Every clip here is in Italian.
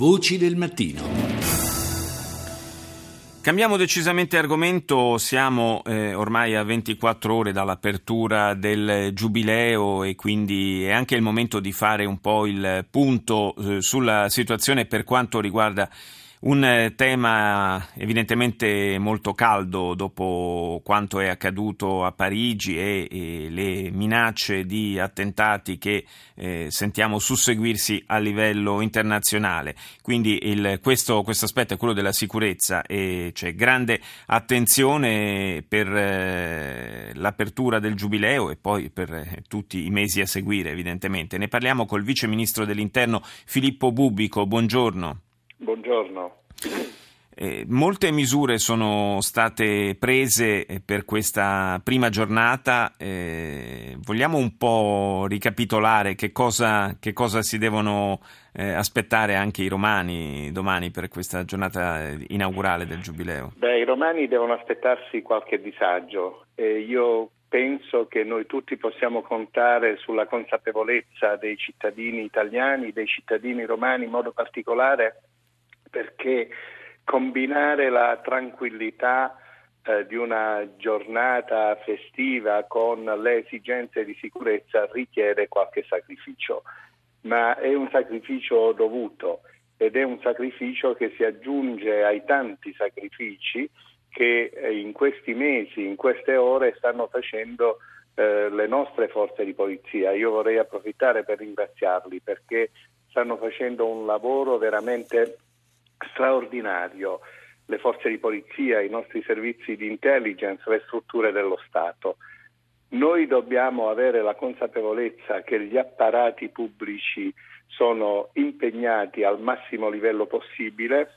Voci del mattino. Cambiamo decisamente argomento, siamo eh, ormai a 24 ore dall'apertura del Giubileo e quindi è anche il momento di fare un po' il punto eh, sulla situazione per quanto riguarda un eh, tema evidentemente molto caldo dopo quanto è accaduto a Parigi e, e le minacce di attentati che eh, sentiamo susseguirsi a livello internazionale. Quindi il, questo, questo, aspetto è quello della sicurezza e c'è grande attenzione per eh, l'apertura del Giubileo e poi per eh, tutti i mesi a seguire evidentemente. Ne parliamo col Vice Ministro dell'Interno Filippo Bubico. Buongiorno. Buongiorno. Eh, molte misure sono state prese eh, per questa prima giornata. Eh, vogliamo un po' ricapitolare che cosa, che cosa si devono eh, aspettare anche i romani domani per questa giornata inaugurale del Giubileo? Beh, i romani devono aspettarsi qualche disagio. io penso che noi tutti possiamo contare sulla consapevolezza dei cittadini italiani, dei cittadini romani in modo particolare perché combinare la tranquillità eh, di una giornata festiva con le esigenze di sicurezza richiede qualche sacrificio, ma è un sacrificio dovuto ed è un sacrificio che si aggiunge ai tanti sacrifici che eh, in questi mesi, in queste ore stanno facendo eh, le nostre forze di polizia. Io vorrei approfittare per ringraziarli perché stanno facendo un lavoro veramente straordinario le forze di polizia, i nostri servizi di intelligence, le strutture dello Stato. Noi dobbiamo avere la consapevolezza che gli apparati pubblici sono impegnati al massimo livello possibile.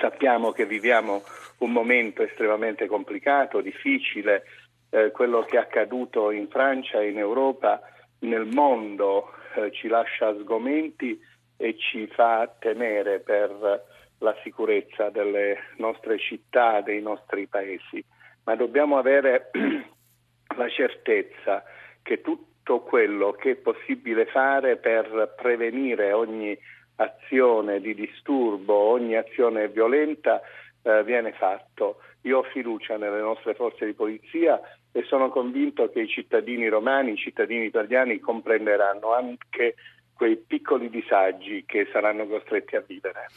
Sappiamo che viviamo un momento estremamente complicato, difficile, eh, quello che è accaduto in Francia, in Europa, nel mondo eh, ci lascia sgomenti e ci fa temere per la sicurezza delle nostre città, dei nostri paesi, ma dobbiamo avere la certezza che tutto quello che è possibile fare per prevenire ogni azione di disturbo, ogni azione violenta eh, viene fatto. Io ho fiducia nelle nostre forze di polizia e sono convinto che i cittadini romani, i cittadini italiani comprenderanno anche quei piccoli disagi che saranno costretti a vivere.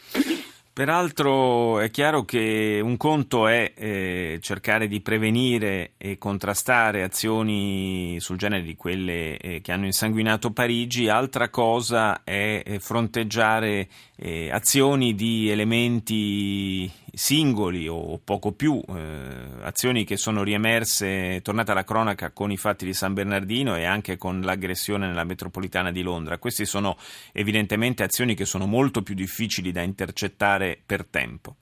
Peraltro è chiaro che un conto è eh, cercare di prevenire e contrastare azioni sul genere di quelle eh, che hanno insanguinato Parigi, altra cosa è eh, fronteggiare eh, azioni di elementi singoli o poco più, eh, azioni che sono riemerse, tornata alla cronaca con i fatti di San Bernardino e anche con l'aggressione nella metropolitana di Londra. Queste sono evidentemente azioni che sono molto più difficili da intercettare per tempo.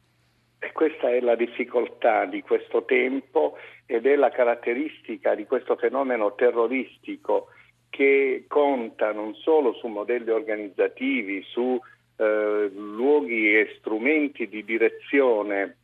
E questa è la difficoltà di questo tempo ed è la caratteristica di questo fenomeno terroristico che conta non solo su modelli organizzativi, su eh, luoghi e strumenti di direzione,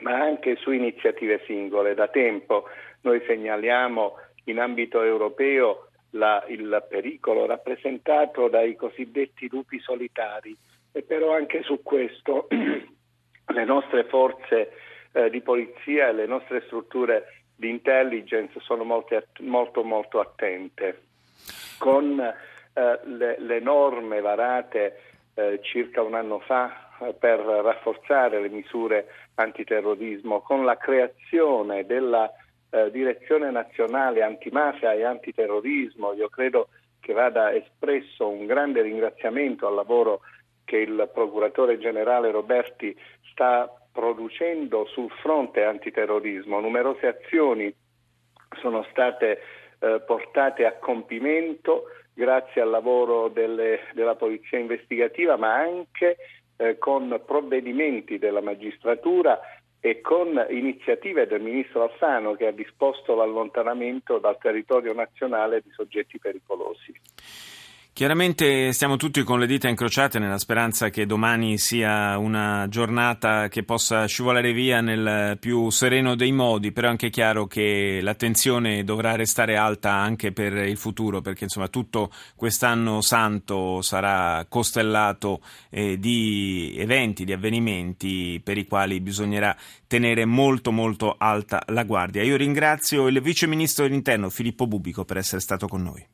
ma anche su iniziative singole. Da tempo noi segnaliamo in ambito europeo la, il pericolo rappresentato dai cosiddetti lupi solitari, e però anche su questo le nostre forze eh, di polizia e le nostre strutture di intelligence sono molto, molto, molto attente. Con eh, le, le, norme varate eh, circa un anno fa eh, per rafforzare le misure antiterrorismo, con la creazione della eh, Direzione Nazionale Antimafia e Antiterrorismo, io credo che vada espresso un grande ringraziamento al lavoro che il procuratore generale Roberti sta producendo sul fronte antiterrorismo. Numerose azioni sono state eh, portate a compimento grazie al lavoro delle, della polizia investigativa, ma anche eh, con provvedimenti della magistratura e con iniziative del ministro Alfano che ha disposto l'allontanamento dal territorio nazionale di soggetti pericolosi. Chiaramente stiamo tutti con le dita incrociate nella speranza che domani sia una giornata che possa scivolare via nel più sereno dei modi, però è anche chiaro che l'attenzione dovrà restare alta anche per il futuro, perché insomma tutto quest'anno santo sarà costellato eh, di eventi, di avvenimenti per i quali bisognerà tenere molto molto alta la guardia. Io ringrazio il Vice Ministro dell'Interno Filippo Bubico per essere stato con noi.